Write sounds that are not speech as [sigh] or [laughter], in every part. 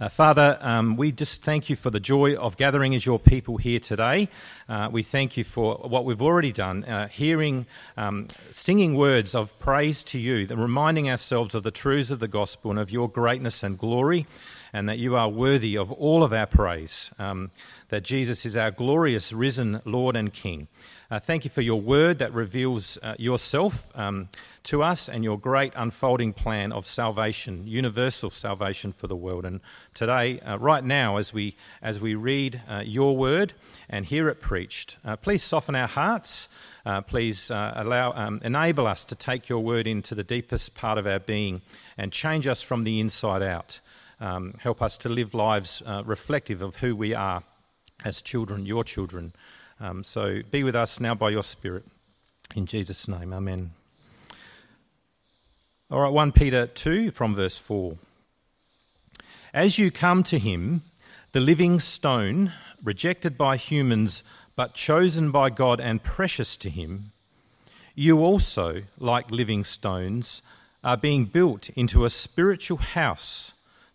Uh, Father, um, we just thank you for the joy of gathering as your people here today. Uh, we thank you for what we've already done, uh, hearing, um, singing words of praise to you, reminding ourselves of the truths of the gospel and of your greatness and glory, and that you are worthy of all of our praise, um, that Jesus is our glorious, risen Lord and King. Uh, thank you for your word that reveals uh, yourself um, to us and your great unfolding plan of salvation, universal salvation for the world. And today, uh, right now, as we, as we read uh, your word and hear it preached, uh, please soften our hearts. Uh, please allow, um, enable us to take your word into the deepest part of our being and change us from the inside out. Um, help us to live lives reflective of who we are as children, your children. Um, so be with us now by your Spirit. In Jesus' name, amen. All right, 1 Peter 2 from verse 4. As you come to him, the living stone, rejected by humans, but chosen by God and precious to him, you also, like living stones, are being built into a spiritual house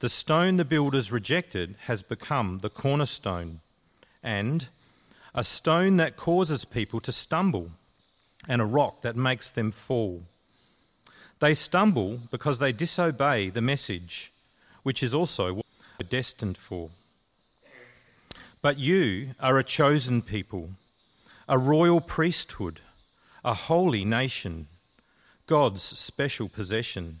the stone the builders rejected has become the cornerstone, and a stone that causes people to stumble, and a rock that makes them fall. They stumble because they disobey the message, which is also what they are destined for. But you are a chosen people, a royal priesthood, a holy nation, God's special possession,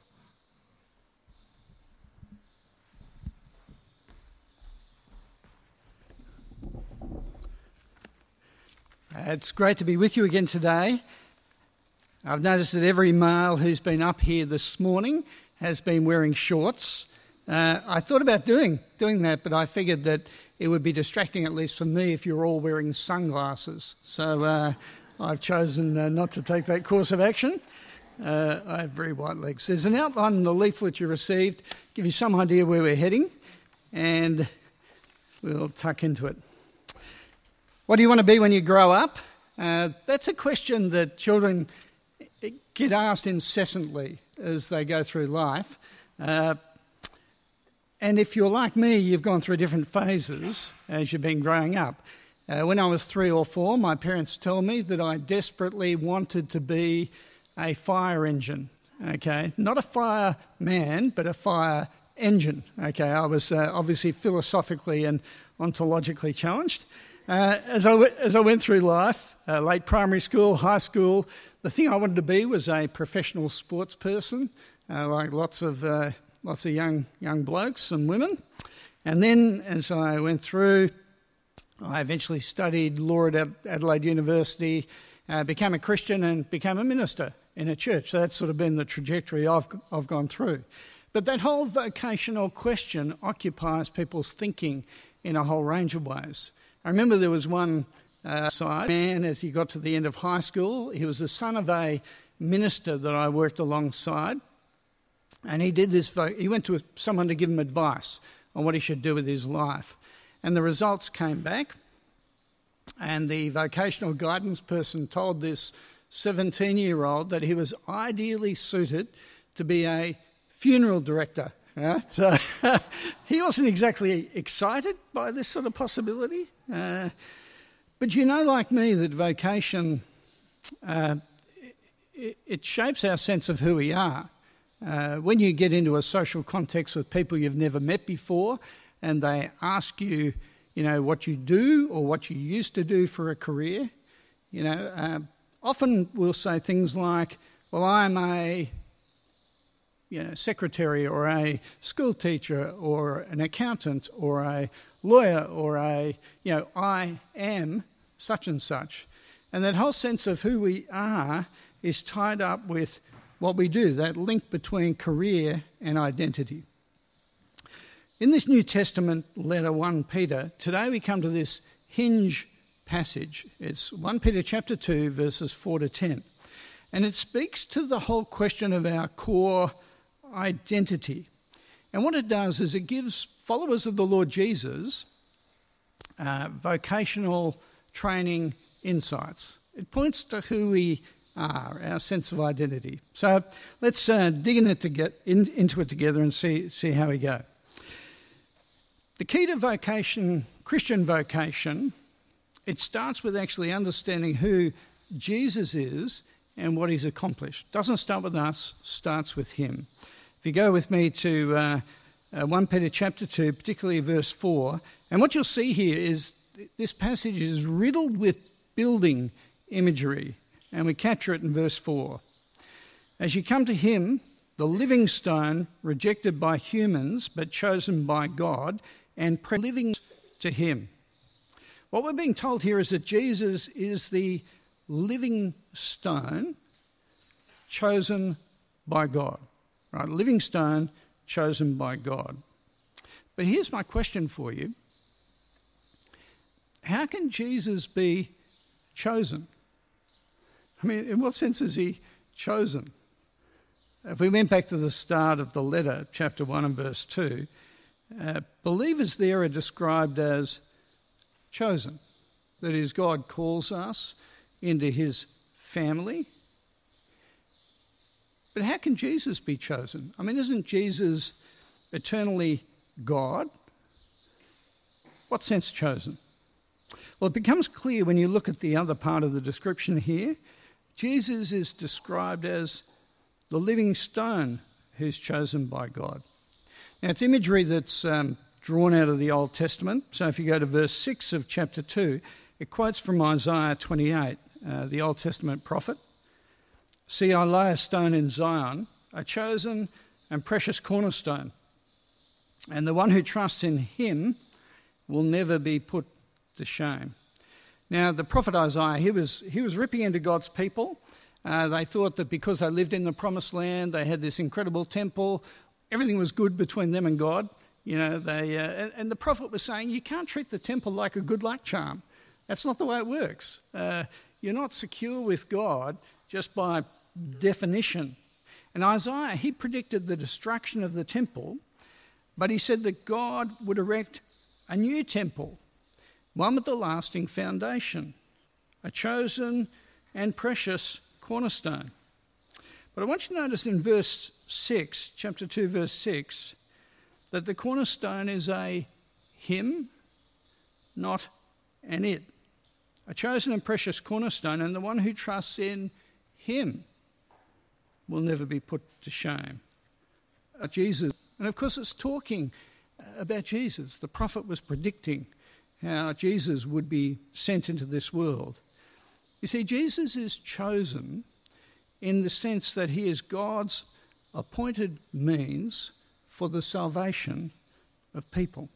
It's great to be with you again today. I've noticed that every male who's been up here this morning has been wearing shorts. Uh, I thought about doing doing that, but I figured that it would be distracting, at least for me, if you're all wearing sunglasses. So uh, I've chosen uh, not to take that course of action. Uh, I have very white legs. There's an outline in the leaflet you received, give you some idea where we're heading, and we'll tuck into it. What do you want to be when you grow up? Uh, that's a question that children get asked incessantly as they go through life. Uh, and if you're like me, you've gone through different phases as you've been growing up. Uh, when I was three or four, my parents told me that I desperately wanted to be a fire engine. Okay, not a fireman, but a fire engine. Okay, I was uh, obviously philosophically and ontologically challenged. Uh, as, I w- as I went through life, uh, late primary school, high school, the thing I wanted to be was a professional sports person, uh, like lots of uh, lots of young, young blokes and women. And then as I went through, I eventually studied law at Adelaide University, uh, became a Christian, and became a minister in a church. So that's sort of been the trajectory I've, I've gone through. But that whole vocational question occupies people's thinking in a whole range of ways. I remember there was one uh, side man as he got to the end of high school. He was the son of a minister that I worked alongside. And he did this, he went to someone to give him advice on what he should do with his life. And the results came back, and the vocational guidance person told this 17 year old that he was ideally suited to be a funeral director. Right? [laughs] So he wasn't exactly excited by this sort of possibility. Uh, but you know, like me, that vocation, uh, it, it shapes our sense of who we are. Uh, when you get into a social context with people you've never met before and they ask you, you know, what you do or what you used to do for a career, you know, uh, often we'll say things like, well, I'm a you know, secretary or a school teacher or an accountant or a lawyer or a, you know, I am such and such. And that whole sense of who we are is tied up with what we do, that link between career and identity. In this New Testament letter, 1 Peter, today we come to this hinge passage. It's 1 Peter chapter 2, verses 4 to 10. And it speaks to the whole question of our core identity. And what it does is it gives followers of the Lord Jesus uh, vocational training insights. It points to who we are, our sense of identity. So let's uh, dig in it to get in, into it together and see, see how we go. The key to vocation, Christian vocation, it starts with actually understanding who Jesus is and what he's accomplished. Doesn't start with us, starts with him. If you go with me to uh, uh, 1 Peter chapter 2, particularly verse 4, and what you'll see here is this passage is riddled with building imagery, and we capture it in verse 4. As you come to him, the living stone, rejected by humans but chosen by God, and pre- living to him. What we're being told here is that Jesus is the living stone chosen by God. Right? Living stone chosen by God. But here's my question for you How can Jesus be chosen? I mean, in what sense is he chosen? If we went back to the start of the letter, chapter 1 and verse 2, uh, believers there are described as chosen. That is, God calls us into his family, but how can Jesus be chosen? I mean, isn't Jesus eternally God? What sense chosen? Well, it becomes clear when you look at the other part of the description here. Jesus is described as the living stone who's chosen by God. Now, it's imagery that's um, drawn out of the Old Testament. So if you go to verse 6 of chapter 2, it quotes from Isaiah 28, uh, the Old Testament prophet. See, I lay a stone in Zion, a chosen and precious cornerstone. And the one who trusts in him will never be put to shame. Now, the prophet Isaiah, he was, he was ripping into God's people. Uh, they thought that because they lived in the promised land, they had this incredible temple, everything was good between them and God. You know, they, uh, and the prophet was saying, you can't treat the temple like a good luck charm. That's not the way it works. Uh, you're not secure with God just by definition. And Isaiah, he predicted the destruction of the temple, but he said that God would erect a new temple, one with a lasting foundation, a chosen and precious cornerstone. But I want you to notice in verse 6, chapter 2, verse 6, that the cornerstone is a him, not an it. A chosen and precious cornerstone, and the one who trusts in him will never be put to shame. Uh, Jesus, and of course, it's talking uh, about Jesus. The prophet was predicting how Jesus would be sent into this world. You see, Jesus is chosen in the sense that he is God's appointed means for the salvation of people.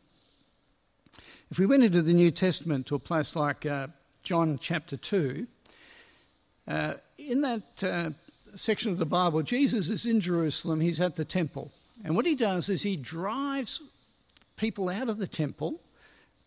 If we went into the New Testament to a place like uh, John chapter 2, uh, in that uh, section of the Bible, Jesus is in Jerusalem, he's at the temple. And what he does is he drives people out of the temple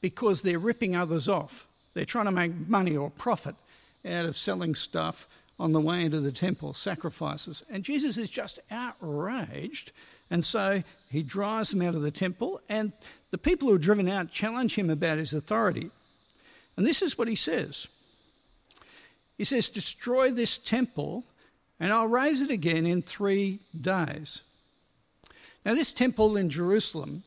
because they're ripping others off. They're trying to make money or profit out of selling stuff on the way into the temple, sacrifices. And Jesus is just outraged. And so he drives them out of the temple, and the people who are driven out challenge him about his authority. And this is what he says He says, Destroy this temple, and I'll raise it again in three days. Now, this temple in Jerusalem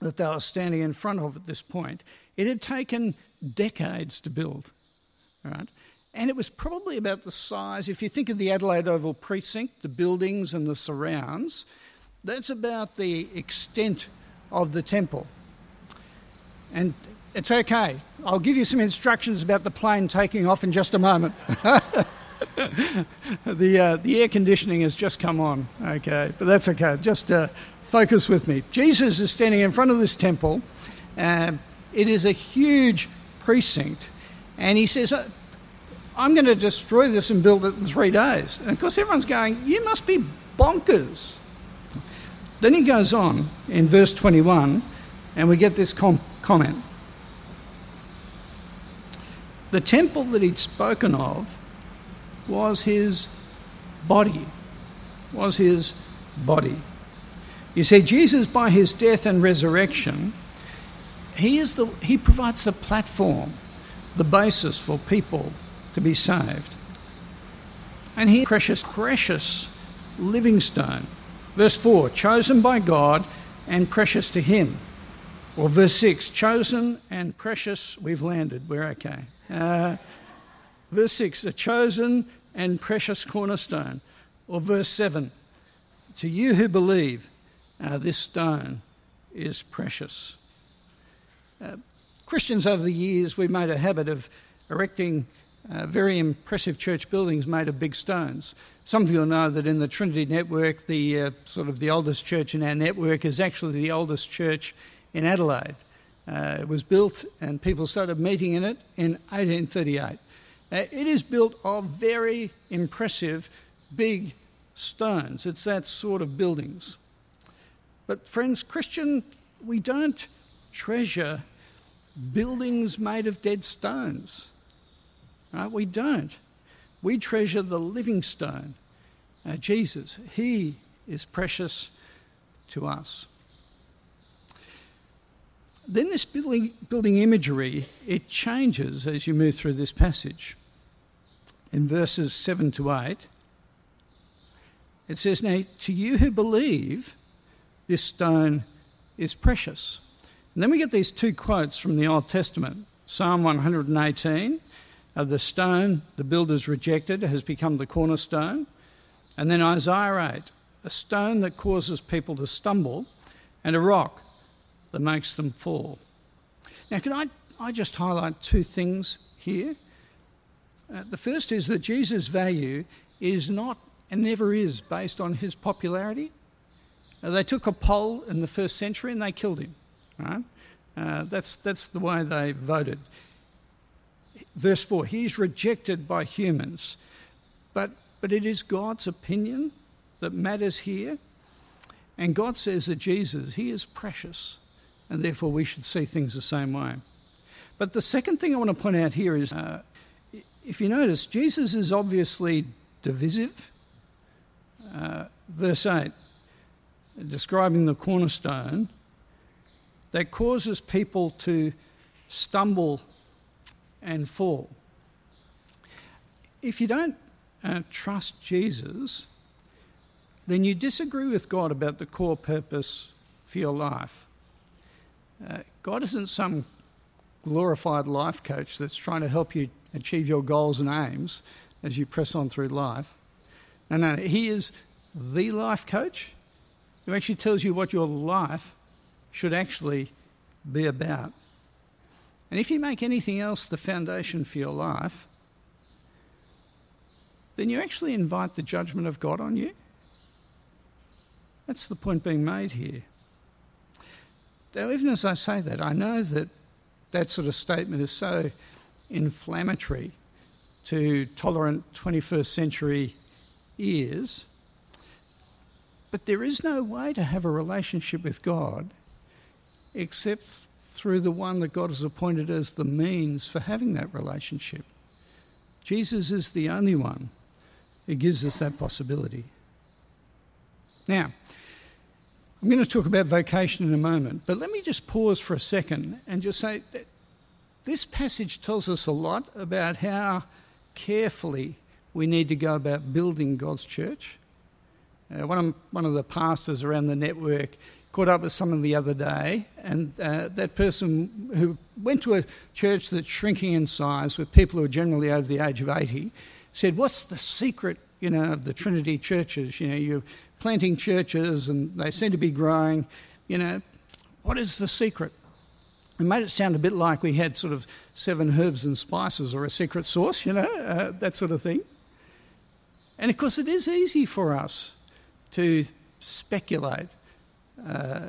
that they were standing in front of at this point, it had taken decades to build. Right? And it was probably about the size, if you think of the Adelaide Oval precinct, the buildings and the surrounds, that's about the extent of the temple. And it's okay. I'll give you some instructions about the plane taking off in just a moment. [laughs] [laughs] the, uh, the air conditioning has just come on, okay, but that's okay. Just uh, focus with me. Jesus is standing in front of this temple. Uh, it is a huge precinct, and he says, uh, I'm going to destroy this and build it in three days. And of course, everyone's going, You must be bonkers. Then he goes on in verse 21, and we get this com- comment. The temple that he'd spoken of was his body, was his body. You see, Jesus, by his death and resurrection, he, is the, he provides the platform, the basis for people to be saved. And he, precious, precious living stone. Verse 4 chosen by God and precious to him. Or verse 6 chosen and precious, we've landed, we're okay. Uh, verse 6 a chosen and precious cornerstone. Or verse 7 to you who believe, uh, this stone is precious. Uh, Christians over the years, we've made a habit of erecting uh, very impressive church buildings made of big stones. Some of you will know that in the Trinity Network, the uh, sort of the oldest church in our network is actually the oldest church in Adelaide. Uh, it was built and people started meeting in it in 1838. Uh, it is built of very impressive big stones. It's that sort of buildings. But, friends, Christian, we don't treasure buildings made of dead stones. Right? We don't. We treasure the living stone, uh, Jesus. He is precious to us. Then this building, building imagery, it changes as you move through this passage. In verses 7 to 8, it says, Now to you who believe, this stone is precious. And then we get these two quotes from the Old Testament Psalm 118 uh, the stone the builders rejected has become the cornerstone. And then Isaiah 8 a stone that causes people to stumble, and a rock that makes them fall. Now, can I, I just highlight two things here? Uh, the first is that Jesus' value is not and never is based on his popularity. Uh, they took a poll in the first century and they killed him. Right? Uh, that's, that's the way they voted. Verse 4 He's rejected by humans, but, but it is God's opinion that matters here. And God says that Jesus, He is precious and therefore we should see things the same way. But the second thing I want to point out here is uh, if you notice, Jesus is obviously divisive. Uh, verse 8, describing the cornerstone that causes people to stumble and fall. If you don't uh, trust Jesus, then you disagree with God about the core purpose for your life. Uh, God isn't some glorified life coach that's trying to help you achieve your goals and aims as you press on through life. No, no, He is the life coach who actually tells you what your life should actually be about. And if you make anything else the foundation for your life, then you actually invite the judgment of God on you. That's the point being made here. Now, even as I say that, I know that that sort of statement is so inflammatory to tolerant 21st century ears. But there is no way to have a relationship with God except through the one that God has appointed as the means for having that relationship. Jesus is the only one who gives us that possibility. Now, I'm going to talk about vocation in a moment, but let me just pause for a second and just say this passage tells us a lot about how carefully we need to go about building God's church. Uh, one, of, one of the pastors around the network caught up with someone the other day, and uh, that person who went to a church that's shrinking in size with people who are generally over the age of 80 said, What's the secret, you know, of the Trinity churches? You know, you're planting churches and they seem to be growing. You know, what is the secret? It made it sound a bit like we had sort of seven herbs and spices or a secret sauce, you know, uh, that sort of thing. And of course, it is easy for us to speculate uh,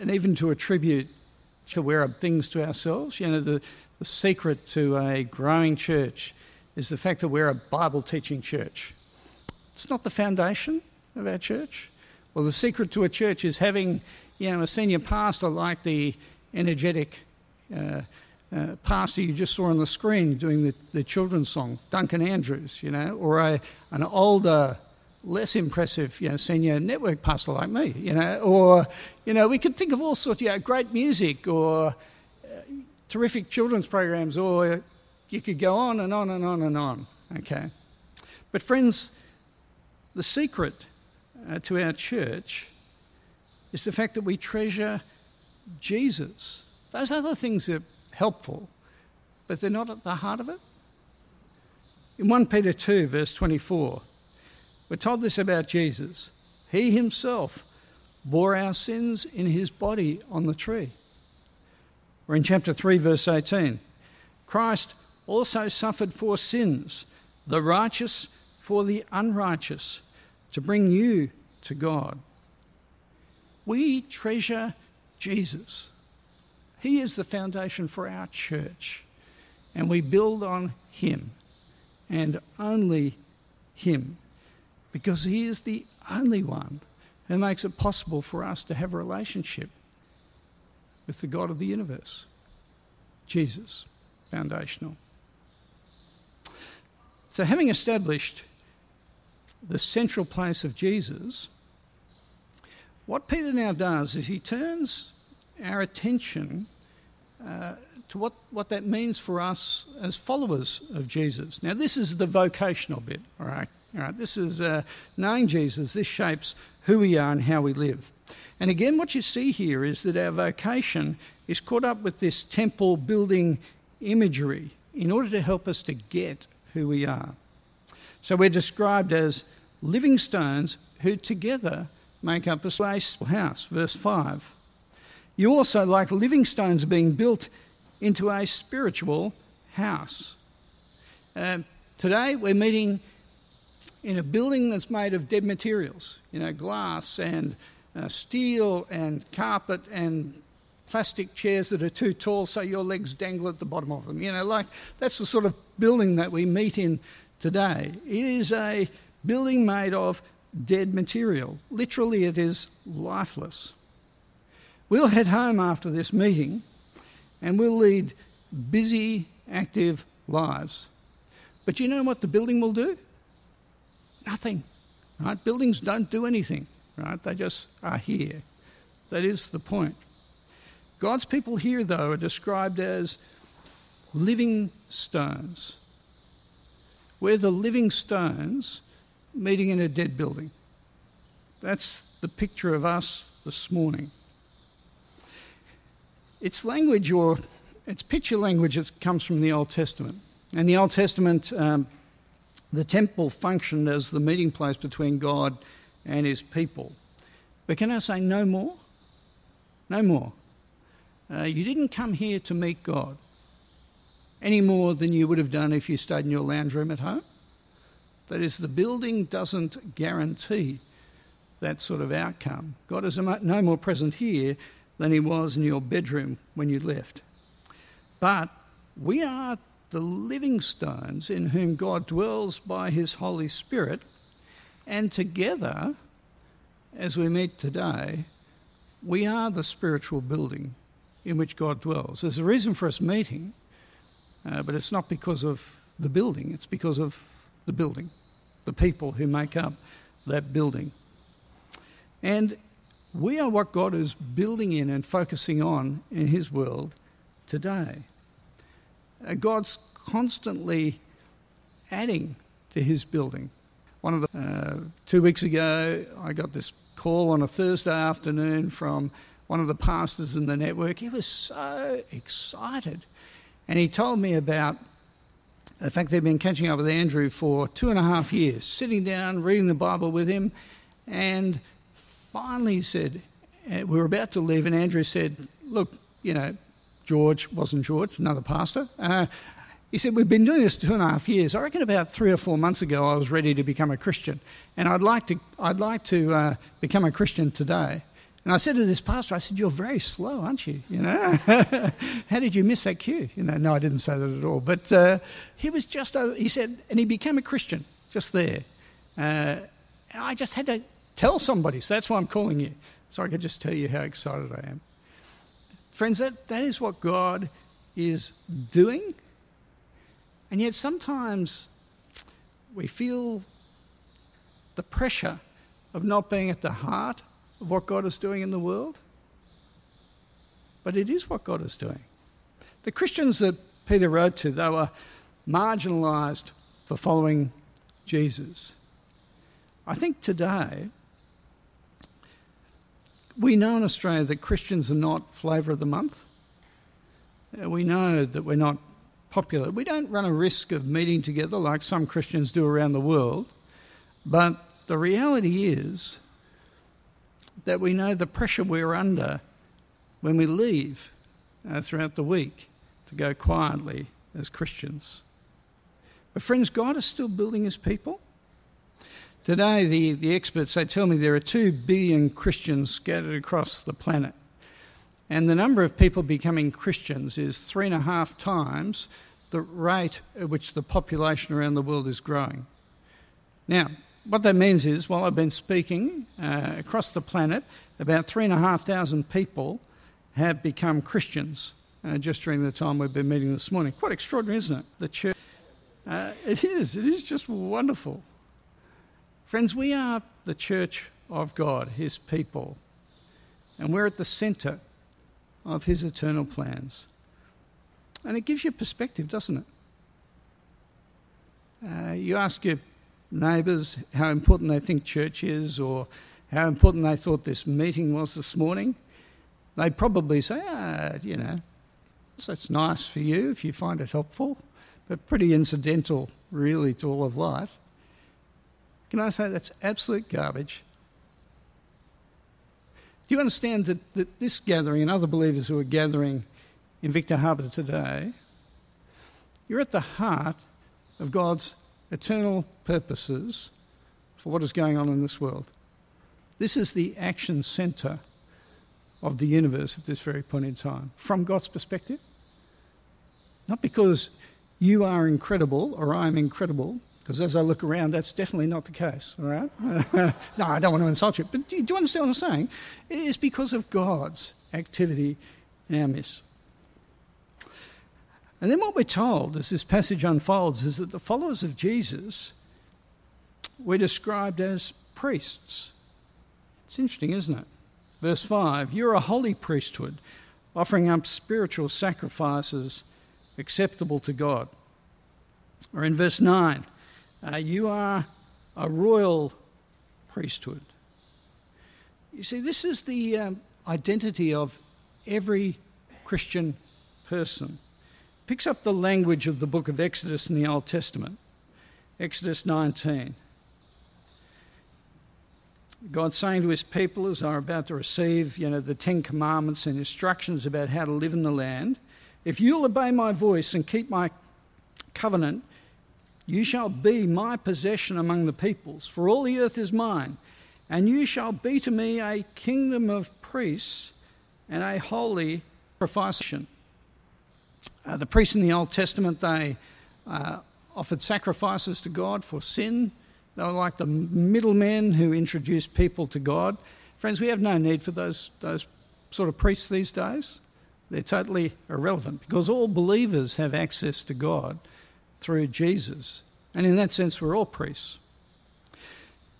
and even to attribute to wear things to ourselves. You know, the, the secret to a growing church is the fact that we're a Bible teaching church. It's not the foundation of our church. Well, the secret to a church is having, you know, a senior pastor like the energetic uh, uh, pastor you just saw on the screen doing the, the children's song, Duncan Andrews, you know, or a, an older, less impressive, you know, senior network pastor like me, you know, or, you know, we could think of all sorts, you know, great music or uh, terrific children's programs, or you could go on and on and on and on, okay? But, friends, the secret uh, to our church is the fact that we treasure Jesus. Those other things are helpful, but they're not at the heart of it. In 1 Peter 2, verse 24, we're told this about Jesus. He himself bore our sins in his body on the tree. Or in chapter 3, verse 18, Christ also suffered for sins, the righteous for the unrighteous, to bring you to God. We treasure Jesus. He is the foundation for our church, and we build on Him and only Him because He is the only one who makes it possible for us to have a relationship with the God of the universe. Jesus, foundational. So, having established the central place of Jesus, what Peter now does is he turns our attention uh, to what, what that means for us as followers of Jesus. Now, this is the vocational bit, all right? All right, this is uh, knowing Jesus. This shapes who we are and how we live. And again, what you see here is that our vocation is caught up with this temple building imagery in order to help us to get who we are. So we're described as living stones who together make up a house. Verse 5. You also, like living stones, being built into a spiritual house. Uh, today, we're meeting in a building that's made of dead materials, you know, glass and uh, steel and carpet and plastic chairs that are too tall so your legs dangle at the bottom of them. You know, like that's the sort of building that we meet in today. It is a building made of dead material. Literally, it is lifeless. We'll head home after this meeting and we'll lead busy, active lives. But you know what the building will do? Nothing. Right? Buildings don't do anything, right? They just are here. That is the point. God's people here, though, are described as living stones. We're the living stones meeting in a dead building. That's the picture of us this morning. It's language or it's picture language that comes from the Old Testament. In the Old Testament, um, the temple functioned as the meeting place between God and his people. But can I say no more? No more. Uh, you didn't come here to meet God any more than you would have done if you stayed in your lounge room at home. That is, the building doesn't guarantee that sort of outcome. God is no more present here than he was in your bedroom when you left. But we are the living stones in whom God dwells by his Holy Spirit, and together, as we meet today, we are the spiritual building in which God dwells. There's a reason for us meeting, uh, but it's not because of the building, it's because of the building, the people who make up that building. And we are what God is building in and focusing on in His world today. Uh, God's constantly adding to His building. One of the uh, two weeks ago, I got this call on a Thursday afternoon from one of the pastors in the network. He was so excited, and he told me about the fact they'd been catching up with Andrew for two and a half years, sitting down, reading the Bible with him, and finally he said, uh, we were about to leave, and Andrew said, Look, you know, George wasn't George, another pastor. Uh, He said, We've been doing this two and a half years. I reckon about three or four months ago I was ready to become a Christian. And I'd like to, I'd like to uh, become a Christian today. And I said to this pastor, I said, You're very slow, aren't you? You know, [laughs] how did you miss that cue? You know, no, I didn't say that at all. But uh, he was just, uh, he said, and he became a Christian just there. Uh, and I just had to tell somebody. So that's why I'm calling you. So I could just tell you how excited I am. Friends, that, that is what God is doing. And yet sometimes we feel the pressure of not being at the heart what God is doing in the world. But it is what God is doing. The Christians that Peter wrote to, they were marginalised for following Jesus. I think today, we know in Australia that Christians are not flavour of the month. Uh, we know that we're not popular. We don't run a risk of meeting together like some Christians do around the world, but the reality is that we know the pressure we're under when we leave uh, throughout the week to go quietly as Christians. But, friends, God is still building his people. Today, the, the experts they tell me there are two billion Christians scattered across the planet. And the number of people becoming Christians is three and a half times the rate at which the population around the world is growing. Now, what that means is, while I've been speaking uh, across the planet, about three and a half thousand people have become Christians uh, just during the time we've been meeting this morning. Quite extraordinary, isn't it? The church. Uh, it is. It is just wonderful. Friends, we are the church of God, His people, and we're at the centre of His eternal plans. And it gives you perspective, doesn't it? Uh, you ask your neighbours how important they think church is or how important they thought this meeting was this morning. They'd probably say, ah, you know, so it's nice for you if you find it helpful, but pretty incidental, really, to all of life. Can I say that's absolute garbage? Do you understand that, that this gathering and other believers who are gathering in Victor Harbor today, you're at the heart of God's eternal purposes for what is going on in this world. This is the action centre of the universe at this very point in time, from God's perspective. Not because you are incredible or I'm incredible, because as I look around, that's definitely not the case, all right? [laughs] no, I don't want to insult you, but do you understand what I'm saying? It is because of God's activity in our midst. And then what we're told as this passage unfolds is that the followers of Jesus were described as priests. It's interesting, isn't it? Verse 5 You're a holy priesthood, offering up spiritual sacrifices acceptable to God. Or in verse 9, uh, you are a royal priesthood. You see, this is the um, identity of every Christian person. Picks up the language of the book of Exodus in the Old Testament, Exodus 19. God saying to his people as they're about to receive, you know, the Ten Commandments and instructions about how to live in the land, if you'll obey my voice and keep my covenant, you shall be my possession among the peoples, for all the earth is mine. And you shall be to me a kingdom of priests and a holy sacrifice. Uh, the priests in the Old Testament, they uh, offered sacrifices to God for sin. They were like the middlemen who introduced people to God. Friends, we have no need for those, those sort of priests these days. They're totally irrelevant because all believers have access to God through Jesus. And in that sense, we're all priests.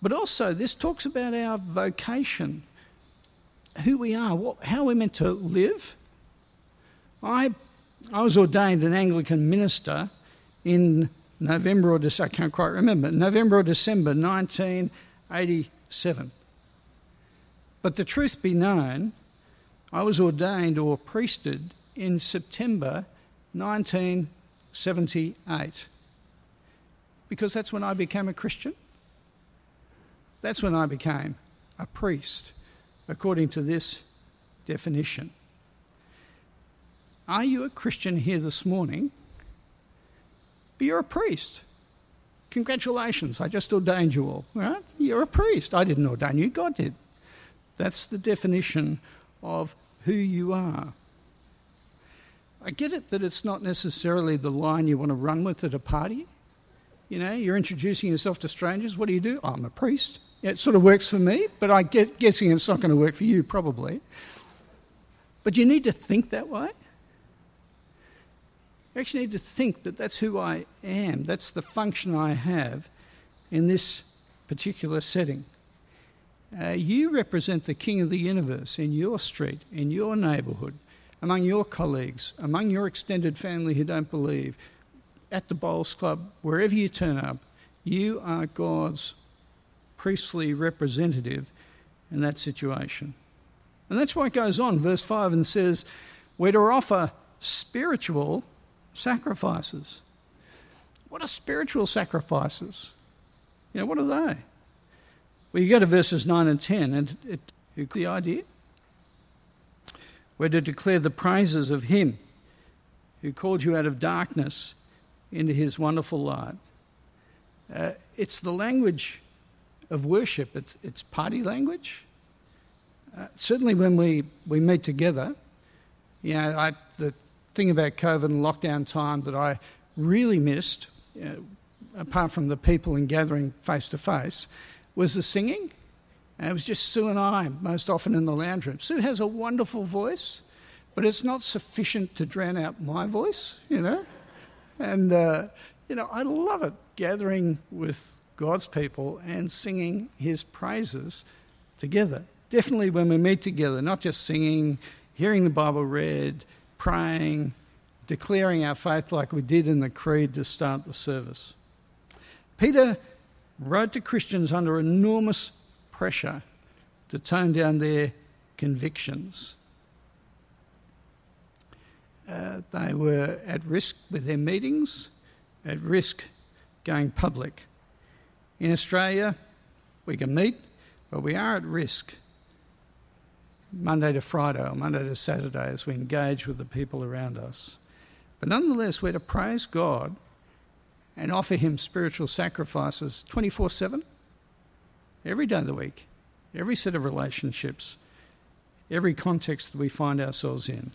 But also, this talks about our vocation, who we are, what, how we're meant to live. I, I was ordained an Anglican minister in November or December, I can't quite remember, November or December 1987. But the truth be known, I was ordained or priested in September 1978 Because that's when I became a Christian. That's when I became a priest, according to this definition. Are you a Christian here this morning? but you're a priest. Congratulations, I just ordained you all, right? You're a priest. I didn't ordain you, God did. That's the definition of who you are. I get it that it's not necessarily the line you want to run with at a party. You know, you're introducing yourself to strangers. What do you do? Oh, I'm a priest. Yeah, it sort of works for me, but I'm guessing it's not going to work for you, probably. But you need to think that way. You actually need to think that that's who I am, that's the function I have in this particular setting. Uh, you represent the King of the universe in your street, in your neighbourhood, among your colleagues, among your extended family who don't believe, at the bowls club, wherever you turn up, you are God's priestly representative in that situation. And that's why it goes on, verse 5, and says, We're to offer spiritual sacrifices. What are spiritual sacrifices? You know, what are they? Well, you go to verses 9 and 10, and it, the idea? We're to declare the praises of Him who called you out of darkness into His wonderful light. Uh, it's the language of worship, it's, it's party language. Uh, certainly, when we, we meet together, you know, I, the thing about COVID and lockdown time that I really missed, uh, apart from the people and gathering face to face, was the singing. And it was just Sue and I, most often in the lounge room. Sue has a wonderful voice, but it's not sufficient to drown out my voice, you know. And, uh, you know, I love it gathering with God's people and singing his praises together. Definitely when we meet together, not just singing, hearing the Bible read, praying, declaring our faith like we did in the Creed to start the service. Peter wrote to Christians under enormous pressure to tone down their convictions. Uh, they were at risk with their meetings, at risk going public. In Australia, we can meet, but we are at risk Monday to Friday or Monday to Saturday as we engage with the people around us. But nonetheless, we're to praise God and offer Him spiritual sacrifices 24 7, every day of the week, every set of relationships, every context that we find ourselves in.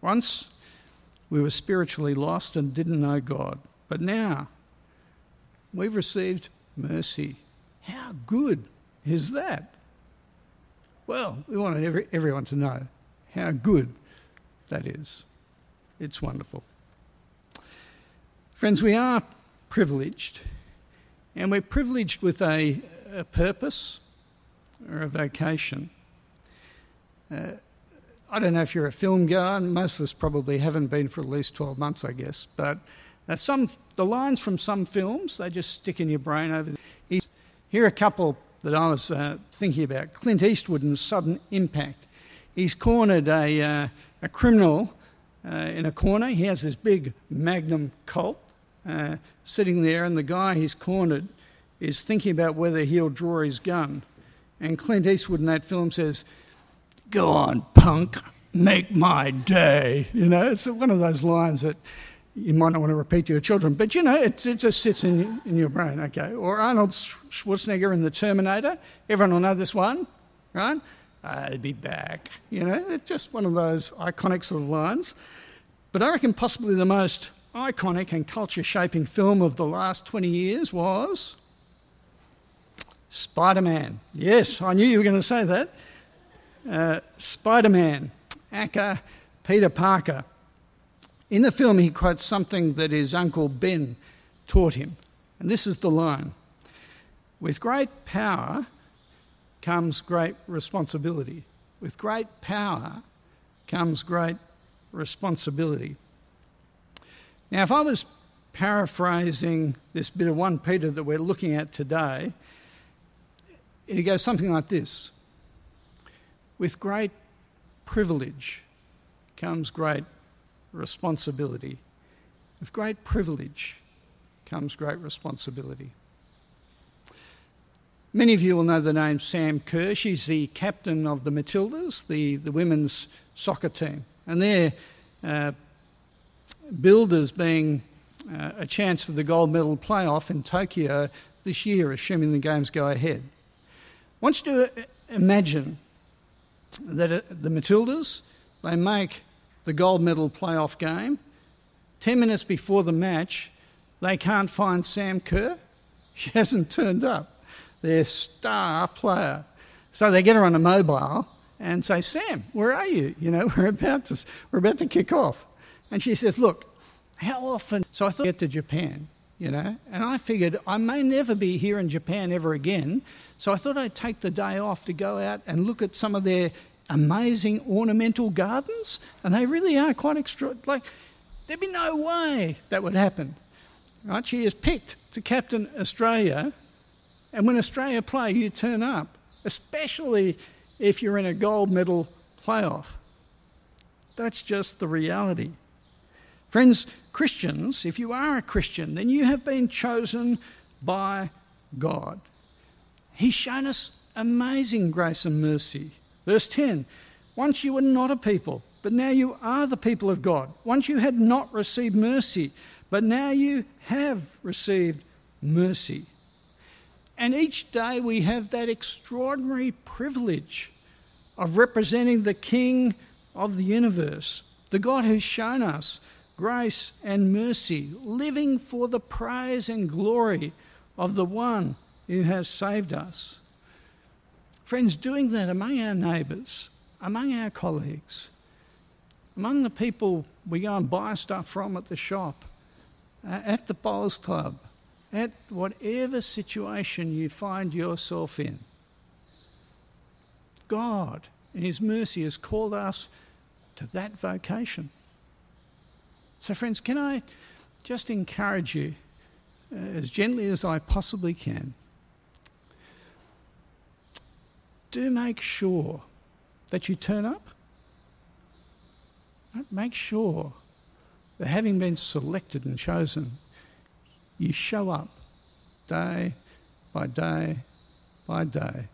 Once we were spiritually lost and didn't know God, but now we've received mercy. How good is that? Well, we wanted every, everyone to know how good that is. It's wonderful. Friends, we are privileged, and we're privileged with a, a purpose or a vocation. Uh, I don't know if you're a film goer, most of us probably haven't been for at least 12 months, I guess, but uh, some, the lines from some films, they just stick in your brain over the, Here are a couple that I was uh, thinking about. Clint Eastwood and Sudden Impact. He's cornered a, uh, a criminal uh, in a corner. He has this big magnum Colt uh, sitting there, and the guy he's cornered is thinking about whether he'll draw his gun. And Clint Eastwood in that film says, Go on, punk, make my day. You know, it's one of those lines that you might not want to repeat to your children, but you know, it, it just sits in, in your brain, okay? Or Arnold Schwarzenegger in The Terminator, everyone will know this one, right? I'll be back. You know, it's just one of those iconic sort of lines. But I reckon possibly the most iconic and culture shaping film of the last 20 years was Spider Man. Yes, I knew you were going to say that. Uh, Spider Man, aka Peter Parker. In the film, he quotes something that his uncle Ben taught him. And this is the line With great power comes great responsibility. With great power comes great responsibility. Now, if I was paraphrasing this bit of 1 Peter that we're looking at today, it goes something like this With great privilege comes great responsibility. With great privilege comes great responsibility. Many of you will know the name Sam Kerr. She's the captain of the Matildas, the, the women's soccer team. And they're uh, billed as being uh, a chance for the gold medal playoff in Tokyo this year, assuming the games go ahead. I want you to imagine that uh, the Matildas, they make the gold medal playoff game. Ten minutes before the match, they can't find Sam Kerr. [laughs] She hasn't turned up, their star player. So they get her on a mobile and say, Sam, where are you? You know, [laughs] we're about to, we're about to kick off. And she says, Look, how often? So I thought get to Japan, you know, and I figured I may never be here in Japan ever again. So I thought I'd take the day off to go out and look at some of their amazing ornamental gardens. And they really are quite extra. Like, there'd be no way that would happen. Right? She is picked to captain Australia. And when Australia play, you turn up, especially if you're in a gold medal playoff. That's just the reality. Friends, Christians, if you are a Christian, then you have been chosen by God. He's shown us amazing grace and mercy. Verse 10 Once you were not a people, but now you are the people of God. Once you had not received mercy, but now you have received mercy. And each day we have that extraordinary privilege of representing the King of the universe, the God who's shown us grace and mercy, living for the praise and glory of the one who has saved us. Friends, doing that among our neighbours, among our colleagues, among the people we go and buy stuff from at the shop, uh, at the bowls club, at whatever situation you find yourself in. God, in His mercy, has called us to that vocation. So, friends, can I just encourage you uh, as gently as I possibly can? Do make sure that you turn up. Make sure that having been selected and chosen, you show up day by day by day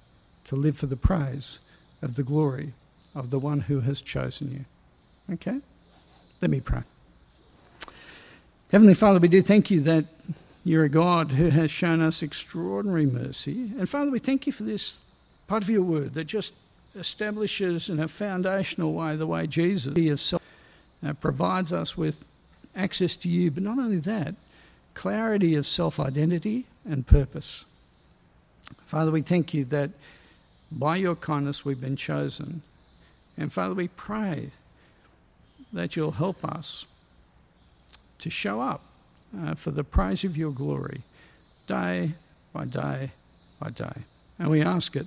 to live for the praise of the glory of the one who has chosen you. Okay? Let me pray. Heavenly Father, we do thank you that you're a God who has shown us extraordinary mercy. And Father, we thank you for this part of your word that just establishes in a foundational way the way Jesus himself uh, provides us with access to you, but not only that, clarity of self identity and purpose. Father, we thank you that by your kindness we've been chosen. And Father, we pray that you'll help us to show up uh, for the praise of your glory day by day by day. And we ask it